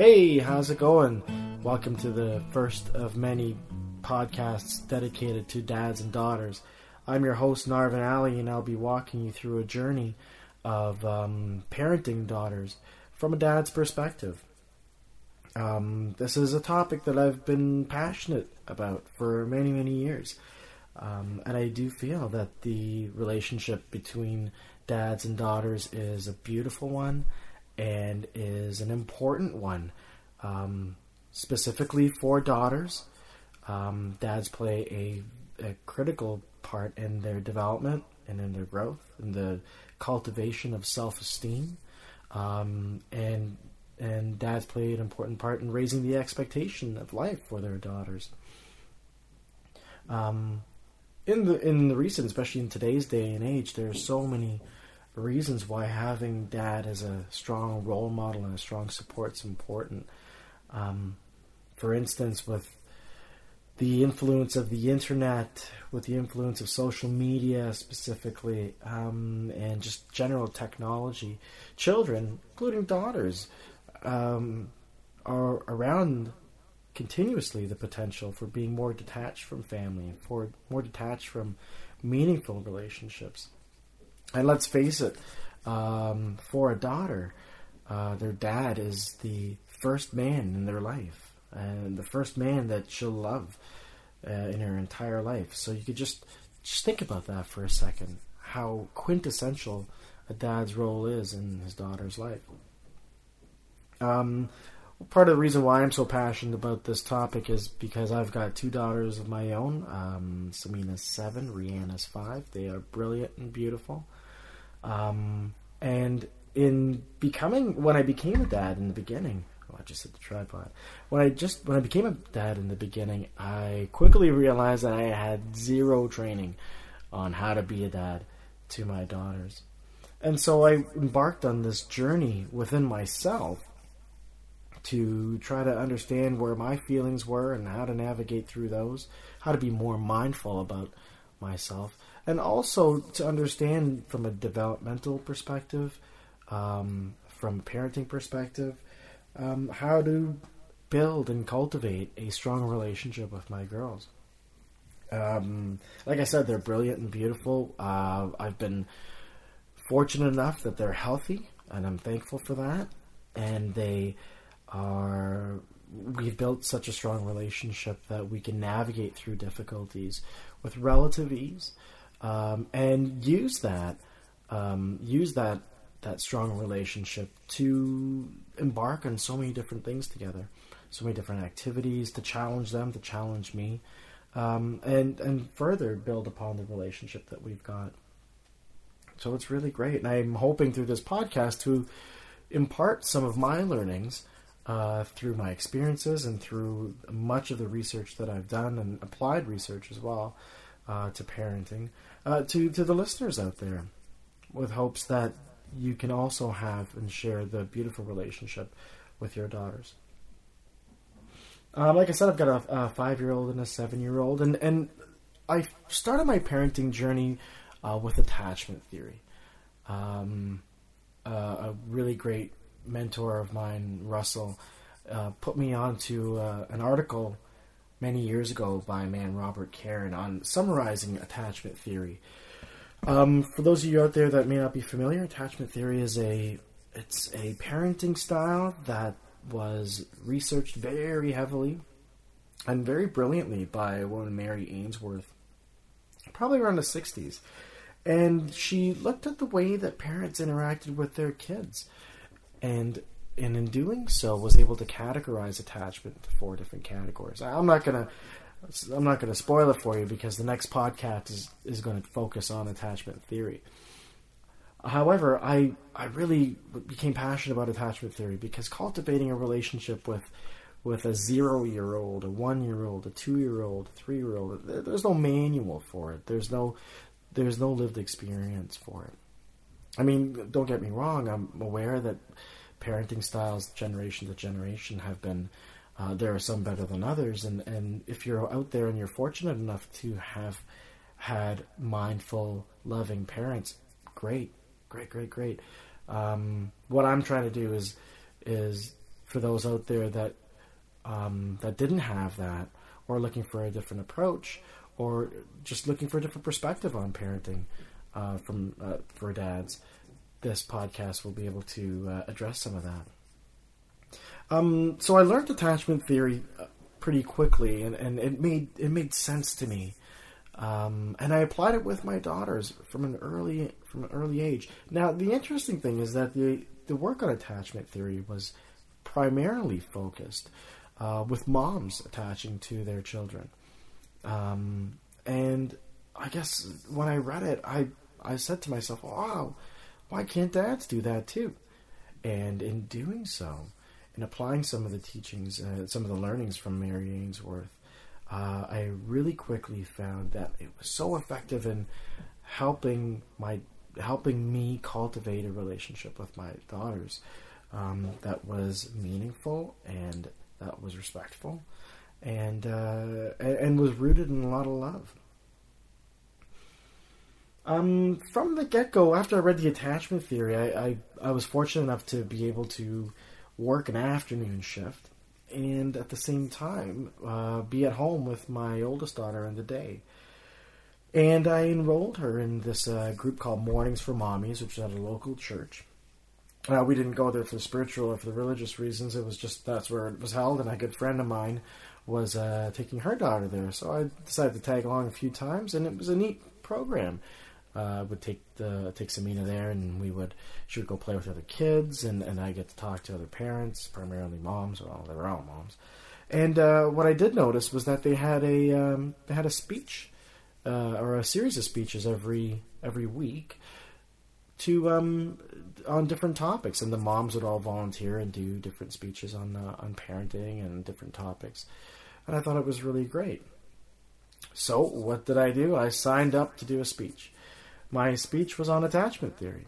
Hey, how's it going? Welcome to the first of many podcasts dedicated to dads and daughters. I'm your host, Narvin Ali, and I'll be walking you through a journey of um, parenting daughters from a dad's perspective. Um, this is a topic that I've been passionate about for many, many years. Um, and I do feel that the relationship between dads and daughters is a beautiful one and is an important one, um, specifically for daughters. Um, dads play a, a, critical part in their development and in their growth, and the cultivation of self-esteem, um, and and dads play an important part in raising the expectation of life for their daughters. Um, in the in the recent, especially in today's day and age, there are so many reasons why having dad as a strong role model and a strong support is important. Um, for instance, with the influence of the internet, with the influence of social media specifically, um, and just general technology, children, including daughters, um, are around continuously the potential for being more detached from family, for more detached from meaningful relationships. And let's face it, um, for a daughter, uh, their dad is the first man in their life and the first man that she'll love uh, in her entire life. So you could just just think about that for a second. How quintessential a dad's role is in his daughter's life. Um, part of the reason why I'm so passionate about this topic is because I've got two daughters of my own. Um, Samina's seven, Rihanna's five. They are brilliant and beautiful. Um, and in becoming, when I became a dad in the beginning, oh, I just hit the tripod. When I just when I became a dad in the beginning, I quickly realized that I had zero training on how to be a dad to my daughters. And so I embarked on this journey within myself to try to understand where my feelings were and how to navigate through those, how to be more mindful about myself, and also to understand from a developmental perspective, um, from a parenting perspective, um, how to build and cultivate a strong relationship with my girls. Um, like I said, they're brilliant and beautiful. Uh, I've been fortunate enough that they're healthy, and I'm thankful for that. And they are we've built such a strong relationship that we can navigate through difficulties with relative ease um, and use that um, use that that strong relationship to embark on so many different things together, so many different activities to challenge them, to challenge me, um, and and further build upon the relationship that we've got. So it's really great, and I'm hoping through this podcast to impart some of my learnings uh, through my experiences and through much of the research that I've done and applied research as well uh, to parenting uh, to to the listeners out there, with hopes that you can also have and share the beautiful relationship with your daughters. Um, like I said, I've got a, a five-year-old and a seven-year-old, and and I started my parenting journey uh, with attachment theory. Um, uh, a really great mentor of mine, Russell, uh, put me onto uh, an article many years ago by a man, Robert Karen on summarizing attachment theory. Um, for those of you out there that may not be familiar, attachment theory is a it's a parenting style that was researched very heavily and very brilliantly by a woman, Mary Ainsworth, probably around the 60s. And she looked at the way that parents interacted with their kids. And and in doing so was able to categorize attachment into four different categories. I'm not gonna I'm not gonna spoil it for you because the next podcast is is to focus on attachment theory. However, I I really became passionate about attachment theory because cultivating a relationship with with a zero year old, a one year old, a two year old, three year old, there's no manual for it. There's no there's no lived experience for it. I mean, don't get me wrong. I'm aware that parenting styles, generation to generation, have been. Uh, there are some better than others, and, and if you're out there and you're fortunate enough to have had mindful, loving parents, great, great, great, great. Um, what I'm trying to do is is for those out there that um, that didn't have that, or looking for a different approach, or just looking for a different perspective on parenting uh, from uh, for dads, this podcast will be able to uh, address some of that. Um, so I learned attachment theory uh, pretty quickly, and, and it made it made sense to me. Um, and I applied it with my daughters from an early from an early age. Now, the interesting thing is that the the work on attachment theory was primarily focused uh, with moms attaching to their children, um, and I guess when I read it, I I said to myself, "Wow, why can't dads do that too?" And in doing so, in applying some of the teachings, uh, some of the learnings from Mary Ainsworth, uh, I really quickly found that it was so effective in helping my helping me cultivate a relationship with my daughters um, that was meaningful and that was respectful and uh, and was rooted in a lot of love. Um, from the get go, after I read the attachment theory, I, I, I was fortunate enough to be able to work an afternoon shift and at the same time uh, be at home with my oldest daughter in the day. And I enrolled her in this uh, group called Mornings for Mommies, which is at a local church. Uh, we didn't go there for spiritual or for the religious reasons. It was just that's where it was held, and a good friend of mine was uh, taking her daughter there. So I decided to tag along a few times, and it was a neat program uh, would take the take Samina there, and we would she would go play with other kids, and, and I get to talk to other parents, primarily moms. Well, they were all moms. And uh, what I did notice was that they had a um, they had a speech uh, or a series of speeches every every week to um, on different topics, and the moms would all volunteer and do different speeches on uh, on parenting and different topics. And I thought it was really great. So what did I do? I signed up to do a speech my speech was on attachment theory.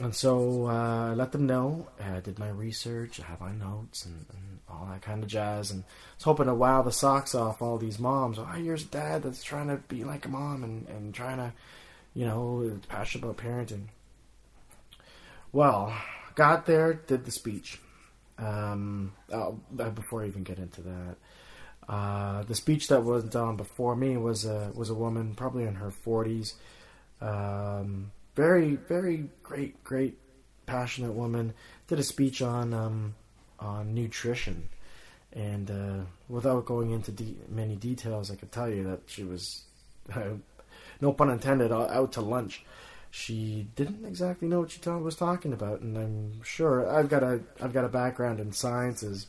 And so uh, I let them know. I did my research, I have my notes, and, and, all that kind of jazz. And I was hoping to wow the socks off all these moms. Oh, here's a dad that's trying to be like a mom and, and trying to, you know, passionate about parenting. Well, got there, did the speech. Um, oh, before I even get into that, uh, the speech that was done before me was a was a woman, probably in her forties um, very, very great, great, passionate woman. Did a speech on um, on nutrition, and uh, without going into de- many details, I could tell you that she was, uh, no pun intended, out to lunch. She didn't exactly know what she was talking about, and I'm sure I've got a I've got a background in sciences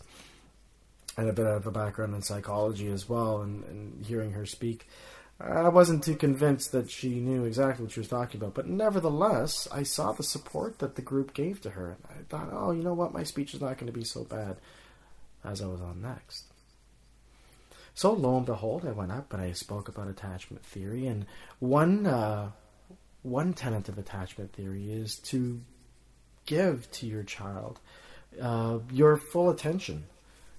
and a bit of a background in psychology as well, and, and hearing her speak I wasn't too convinced that she knew exactly what she was talking about, but nevertheless, I saw the support that the group gave to her. And I thought, oh, you know what, my speech is not going to be so bad as I was on next. So lo and behold, I went up and I spoke about attachment theory, and one uh, one tenet of attachment theory is to give to your child uh, your full attention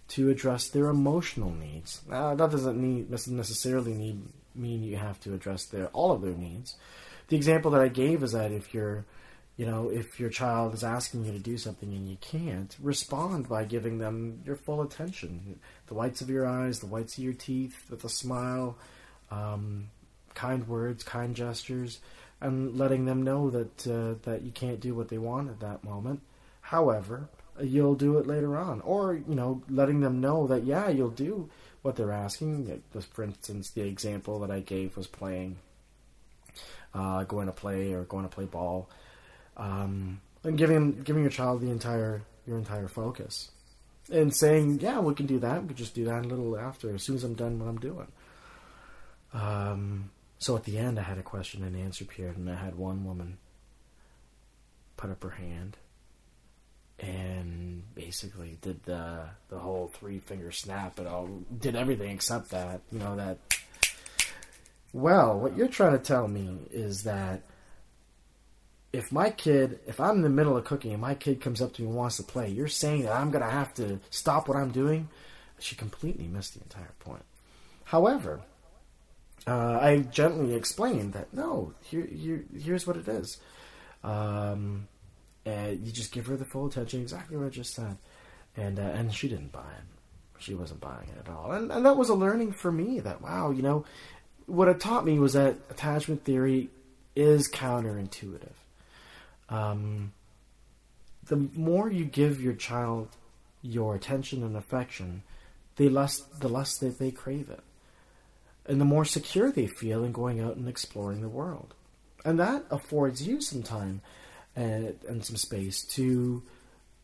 to address their emotional needs. Now, that doesn't need necessarily need mean you have to address their all of their needs. The example that I gave is that if you're you know, if your child is asking you to do something and you can't, respond by giving them your full attention. The whites of your eyes, the whites of your teeth, with a smile, um, kind words, kind gestures, and letting them know that uh, that you can't do what they want at that moment. However, you'll do it later on, or you know, letting them know that yeah, you'll do what they're asking. For instance, the example that I gave was playing, uh, going to play or going to play ball, um, and giving giving your child the entire your entire focus, and saying, "Yeah, we can do that. We can just do that a little after, as soon as I'm done what I'm doing." Um, so at the end, I had a question and answer period, and I had one woman put up her hand and basically did the the whole three finger snap and all did everything except that you know that well what you're trying to tell me is that if my kid if i'm in the middle of cooking and my kid comes up to me and wants to play you're saying that i'm going to have to stop what i'm doing? She completely missed the entire point. However uh, i gently explained that no here, here here's what it is. Um, and you just give her the full attention, exactly what I just said. and uh, and she didn't buy it. She wasn't buying it at all, and and that was a learning for me. That wow, you know, what it taught me was that attachment theory is counterintuitive. Um, the more you give your child your attention and affection, the less the less that they crave it, and the more secure they feel in going out and exploring the world, and that affords you some time and, and some space to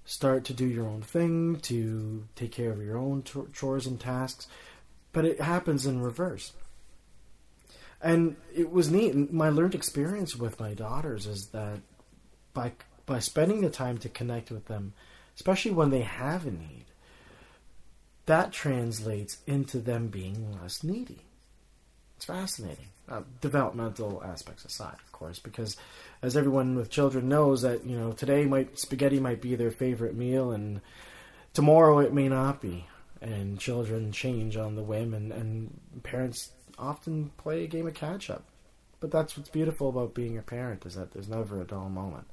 start to do your own thing, to take care of your own chores and tasks, but it happens in reverse. And it was neat. My learned experience with my daughters is that by by spending the time to connect with them, especially when they have a need, that translates into them being less needy. It's fascinating. Uh, developmental aspects aside, of course, because as everyone with children knows that you know today might spaghetti might be their favorite meal, and tomorrow it may not be, and children change on the whim, and, and parents often play a game of catch up. But that's what's beautiful about being a parent is that there's never a dull moment.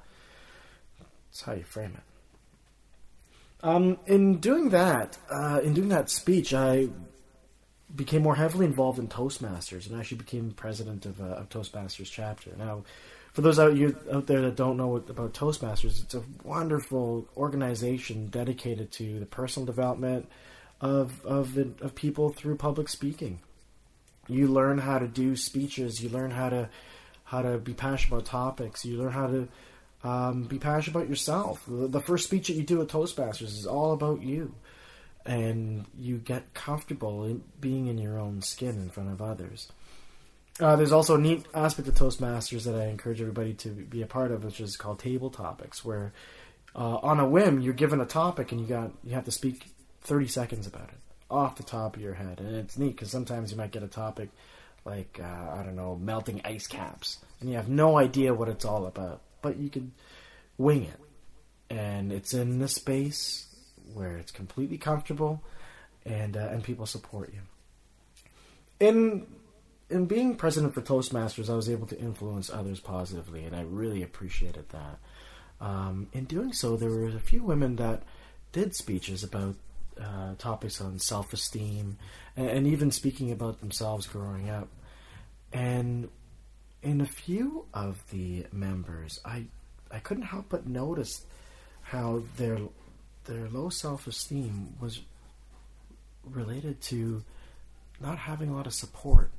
That's how you frame it. Um, in doing that, uh, in doing that speech, I became more heavily involved in Toastmasters and actually became president of, uh, of Toastmasters chapter. Now, for those out you out there that don't know what, about Toastmasters, it's a wonderful organization dedicated to the personal development of of of people through public speaking. You learn how to do speeches. You learn how to how to be passionate about topics. You learn how to um, be passionate about yourself. The, the first speech that you do at Toastmasters is all about you and you get comfortable in being in your own skin in front of others. Uh, there's also a neat aspect of Toastmasters that I encourage everybody to be a part of, which is called table topics, where uh, on a whim you're given a topic and you got you have to speak 30 seconds about it off the top of your head, and it's neat because sometimes you might get a topic like uh, I don't know melting ice caps, and you have no idea what it's all about, but you can wing it, and it's in the space where it's completely comfortable and uh, and people support you. In in being president for Toastmasters, I was able to influence others positively, and I really appreciated that. Um, in doing so, there were a few women that did speeches about uh, topics on self esteem and, and, even speaking about themselves growing up. And in a few of the members, I I couldn't help but notice how their their low self esteem was related to not having a lot of support.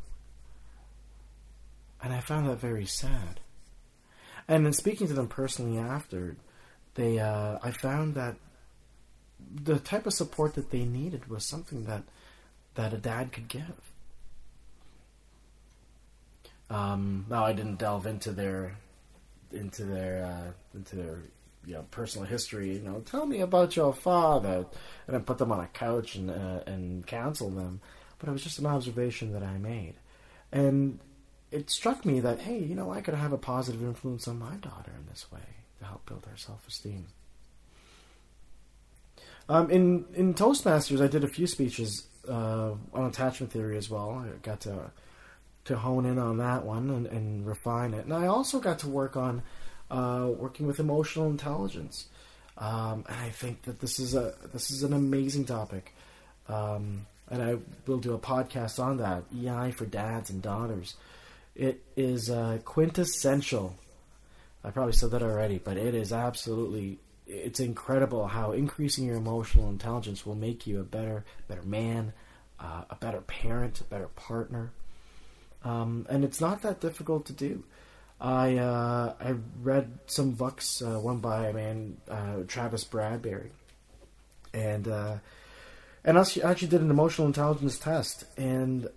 And I found that very sad. And in speaking to them personally after, they uh, I found that the type of support that they needed was something that that a dad could give. Um, now I didn't delve into their into their uh, into their you know personal history. You know, tell me about your father, and then put them on a couch and uh, and counsel them. But it was just an observation that I made, and it struck me that hey, you know, I could have a positive influence on my daughter in this way to help build her self esteem. Um, in in Toastmasters, I did a few speeches uh, on attachment theory as well. I got to to hone in on that one and, and refine it, and I also got to work on uh, working with emotional intelligence. Um, and I think that this is a this is an amazing topic, um, and I will do a podcast on that. EI for dads and daughters. It is uh, quintessential. I probably said that already, but it is absolutely it's incredible how increasing your emotional intelligence will make you a better better man, uh, a better parent, a better partner. Um, and it's not that difficult to do. I uh, I read some books, uh, one by a man uh, Travis Bradberry, and uh, and I actually did an emotional intelligence test. And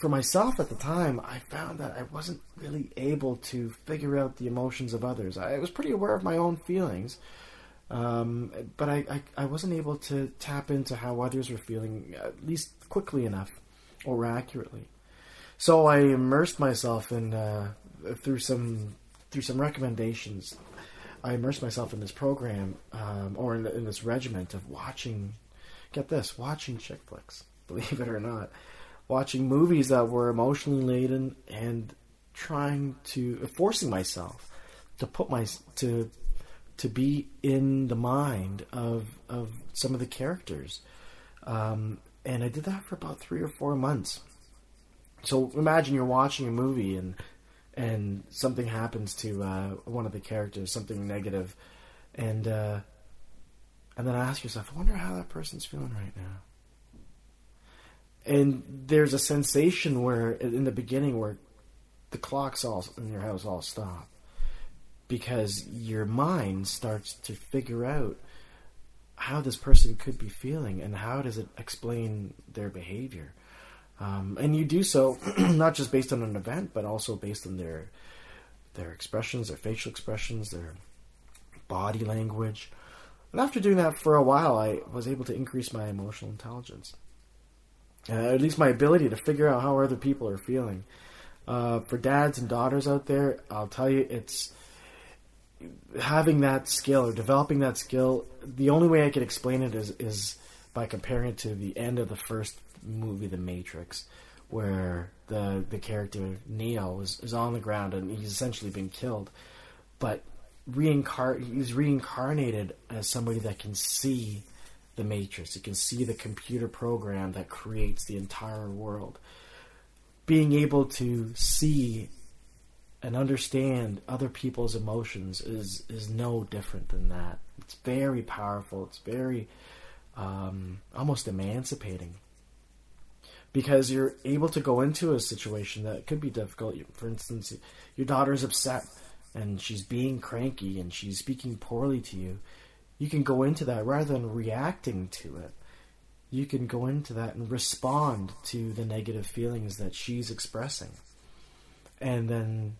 for myself at the time, I found that I wasn't really able to figure out the emotions of others. I was pretty aware of my own feelings, um, but I, I, I wasn't able to tap into how others were feeling at least quickly enough or accurately. So I immersed myself in uh, through some through some recommendations, I immersed myself in this program um, or in, the, in, this regiment of watching. Get this, watching chick flicks. Believe it or not, watching movies that were emotionally laden and trying to forcing myself to put my to to be in the mind of of some of the characters, um, and I did that for about three or four months. So imagine you're watching a movie and and something happens to uh, one of the characters, something negative, and uh, and then ask yourself, I wonder how that person's feeling right now. And there's a sensation where in the beginning where the clocks all in your house all stop because your mind starts to figure out how this person could be feeling and how does it explain their behavior. Um, and you do so not just based on an event, but also based on their their expressions, their facial expressions, their body language. And after doing that for a while, I was able to increase my emotional intelligence, uh, at least my ability to figure out how other people are feeling. Uh, for dads and daughters out there, I'll tell you, it's having that skill or developing that skill. The only way I could explain it is is by comparing it to the end of the first movie, The Matrix, where the the character Neo is, is on the ground and he's essentially been killed, but reincarn he's reincarnated as somebody that can see the Matrix. He can see the computer program that creates the entire world. Being able to see and understand other people's emotions is is no different than that. It's very powerful. It's very um, almost emancipating because you're able to go into a situation that could be difficult. For instance, your daughter's upset and she's being cranky and she's speaking poorly to you. You can go into that rather than reacting to it. You can go into that and respond to the negative feelings that she's expressing. And then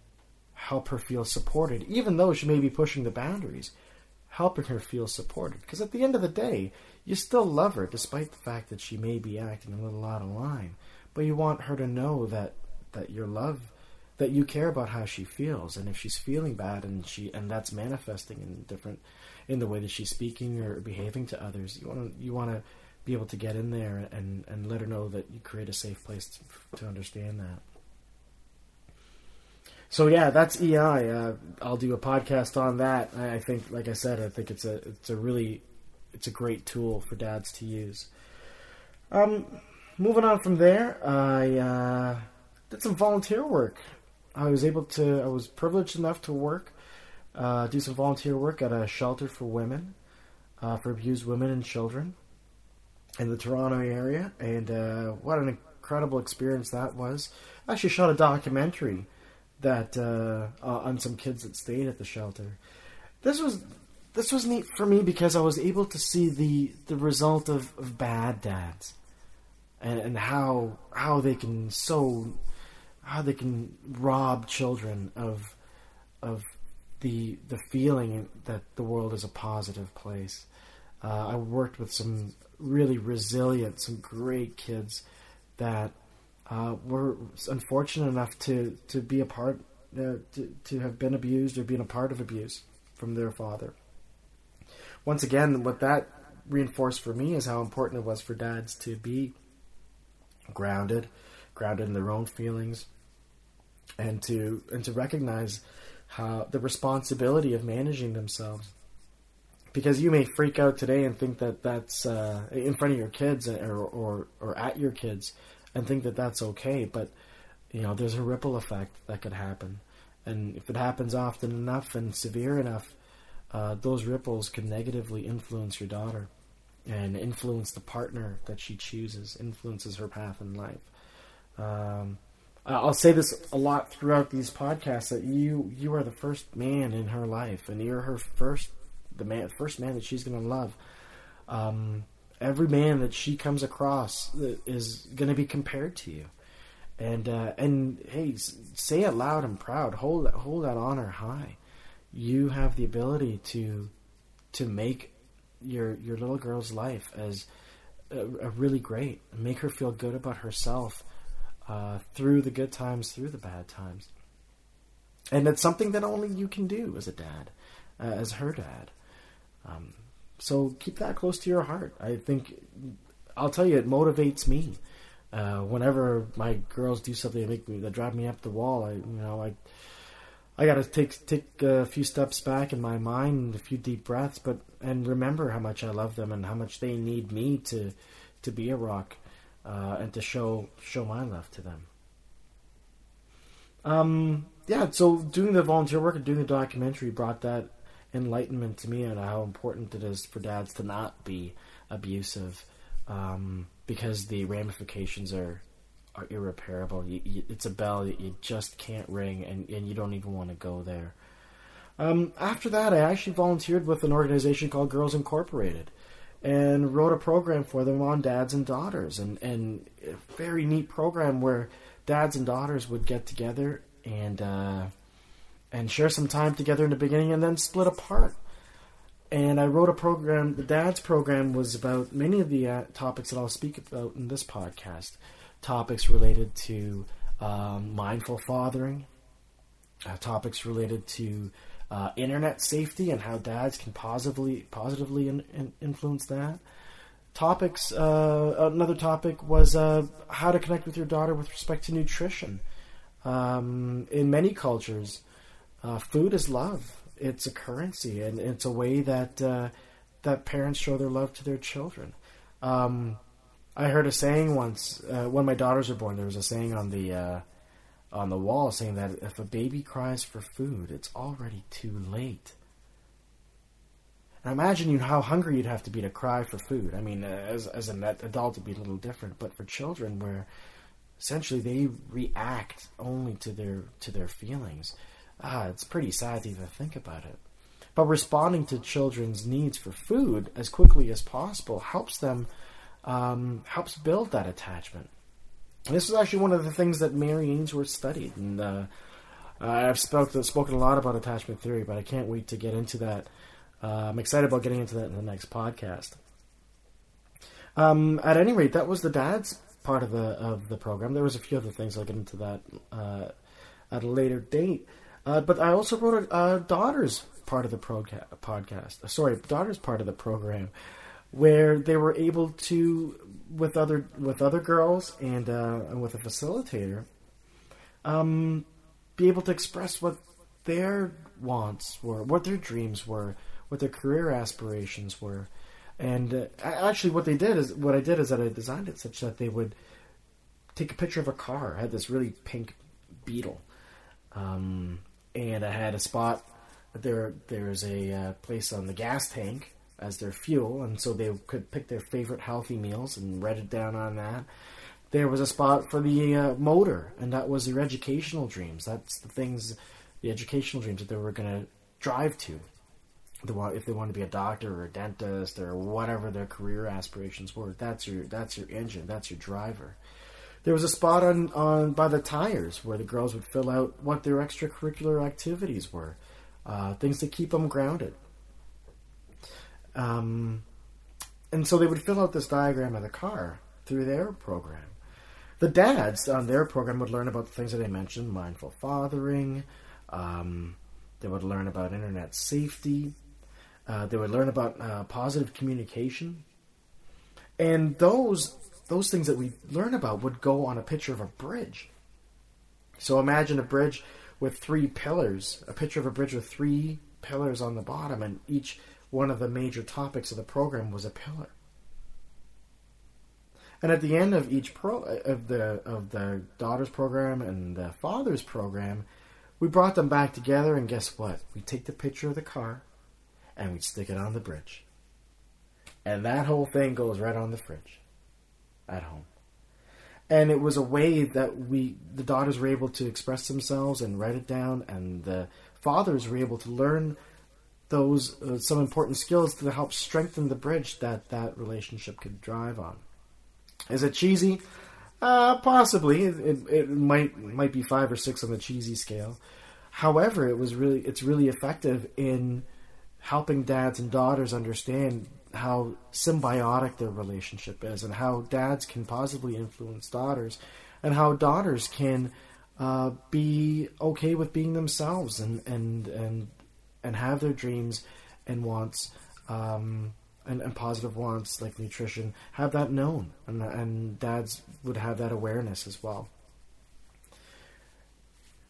help her feel supported, even though she may be pushing the boundaries. Helping her feel supported. Because at the end of the day, you still love her despite the fact that she may be acting a little out of line. But you want her to know that, that your love that you care about how she feels and if she's feeling bad and she and that's manifesting in different in the way that she's speaking or behaving to others you want to you want to be able to get in there and and let her know that you create a safe place to, to understand that so yeah that's ei uh, i'll do a podcast on that i think like i said i think it's a it's a really it's a great tool for dads to use um moving on from there i uh, did some volunteer work I was able to, I was privileged enough to work, uh, do some volunteer work at a shelter for women, uh, for abused women and children in the Toronto area. And uh, what an incredible experience that was. I actually shot a documentary that uh, on some kids that stayed at the shelter. This was this was neat for me because I was able to see the the result of, of bad dads and, and how how they can so how they can rob children of of the the feeling that the world is a positive place. Uh, I worked with some really resilient, some great kids that uh, were unfortunate enough to to be a part uh, to to have been abused or been a part of abuse from their father. Once again, what that reinforced for me is how important it was for dads to be grounded, grounded in their own feelings, and to and to recognize how the responsibility of managing themselves. Because you may freak out today and think that that's uh, in front of your kids or, or or at your kids, and think that that's okay. But you know, there's a ripple effect that could happen, and if it happens often enough and severe enough, uh, those ripples can negatively influence your daughter, and influence the partner that she chooses, influences her path in life. Um, I'll say this a lot throughout these podcasts that you you are the first man in her life, and you're her first the man first man that she's going to love. Um, every man that she comes across is going to be compared to you, and uh, and hey, say it loud and proud. Hold hold that honor high. You have the ability to to make your your little girl's life as a, a really great, make her feel good about herself uh, through the good times, through the bad times. And it's something that only you can do as a dad, uh, as her dad. Um, so keep that close to your heart. I think, I'll tell you, it motivates me. Uh, whenever my girls do something that make me that drive me up the wall, I you know I I got to take take a few steps back in my mind, a few deep breaths, but and remember how much I love them and how much they need me to to be a rock uh, and to show show my love to them. Um, yeah, so doing the volunteer work and doing the documentary brought that enlightenment to me and how important it is for dads to not be abusive um, because the ramifications are are irreparable. You, you, it's a bell that you just can't ring, and, and you don't even want to go there. Um, after that, I actually volunteered with an organization called Girls Incorporated and wrote a program for them on dads and daughters, and, and a very neat program where dads and daughters would get together and uh, and share some time together in the beginning, and then split apart. And I wrote a program. The dads program was about many of the uh, topics that I'll speak about in this podcast. Topics related to um, mindful fathering, uh, topics related to uh, internet safety and how dads can positively positively in, in influence that. Topics. Uh, another topic was uh, how to connect with your daughter with respect to nutrition. Um, in many cultures, uh, food is love. It's a currency, and it's a way that uh, that parents show their love to their children. Um, I heard a saying once uh, when my daughters were born. There was a saying on the on the wall saying that if a baby cries for food, it's already too late. And imagine you how hungry you'd have to be to cry for food. I mean, uh, as as an adult, it'd be a little different, but for children, where essentially they react only to their to their feelings, ah, it's pretty sad to even think about it. But responding to children's needs for food as quickly as possible helps them um, helps build that attachment. And this is actually one of the things that Mary Ainsworth studied, and uh, I've spoke, spoken a lot about attachment theory, but I can't wait to get into that. Uh, I'm excited about getting into that in the next podcast. Um, at any rate, that was the dad's part of the of the program. There was a few other things I'll get into that uh, at a later date. Uh, but I also wrote a, a daughter's part of the podcast. Sorry, daughter's part of the program, where they were able to with other with other girls and uh, with a facilitator, um, be able to express what their wants were, what their dreams were, what their career aspirations were, and uh, actually what they did is what I did is that I designed it such that they would take a picture of a car. I had this really pink Beetle, um, and I had a spot. There, there's a uh, place on the gas tank as their fuel, and so they could pick their favorite healthy meals and write it down on that. There was a spot for the uh, motor, and that was their educational dreams. That's the things, the educational dreams that they were going to drive to. if they want to be a doctor or a dentist or whatever their career aspirations were, that's your that's your engine, that's your driver. There was a spot on, on by the tires where the girls would fill out what their extracurricular activities were, uh, things to keep them grounded. Um, and so they would fill out this diagram of the car through their program. The dads on their program would learn about the things that I mentioned mindful fathering. Um, they would learn about internet safety. Uh, they would learn about uh, positive communication. And those those things that we learn about would go on a picture of a bridge. So imagine a bridge with three pillars, a picture of a bridge with three pillars on the bottom, and each one of the major topics of the program was a pillar. And at the end of each pro of the of the daughter's program and the father's program, we brought them back together and guess what? We take the picture of the car and we stick it on the bridge. And that whole thing goes right on the fridge at home. And it was a way that we the daughters were able to express themselves and write it down and the fathers were able to learn those uh, some important skills to help strengthen the bridge that that relationship could drive on. Is it cheesy? Uh, possibly. It, it, it, might might be five or six on the cheesy scale. However, it was really it's really effective in helping dads and daughters understand how symbiotic their relationship is and how dads can positively influence daughters and how daughters can uh, be okay with being themselves and and and and have their dreams and wants um, and, and, positive wants like nutrition have that known. And, and dads would have that awareness as well.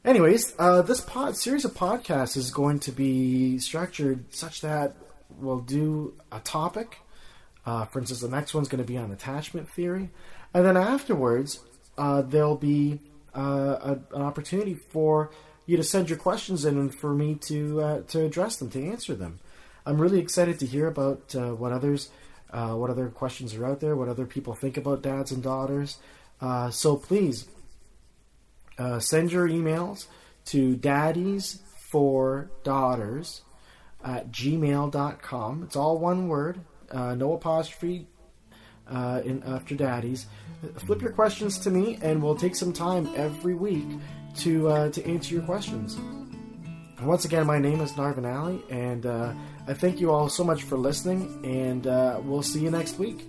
Anyways, uh, this pod series of podcasts is going to be structured such that we'll do a topic. Uh, for instance, the next one's going to be on attachment theory, and then afterwards uh, there'll be uh, a, an opportunity for you to send your questions in and for me to uh, to address them, to answer them. I'm really excited to hear about uh, what others, what other questions are out there, what other people think about dads and daughters. so please uh, send your emails to daddies for daughters at gmail.com. It's all one word, uh, no apostrophe uh, in, after daddies. Flip your questions to me, and we'll take some time every week to uh, to answer your questions. Once again, my name is Narvin Ali, and uh, I thank you all so much for listening, and uh, we'll see you next week.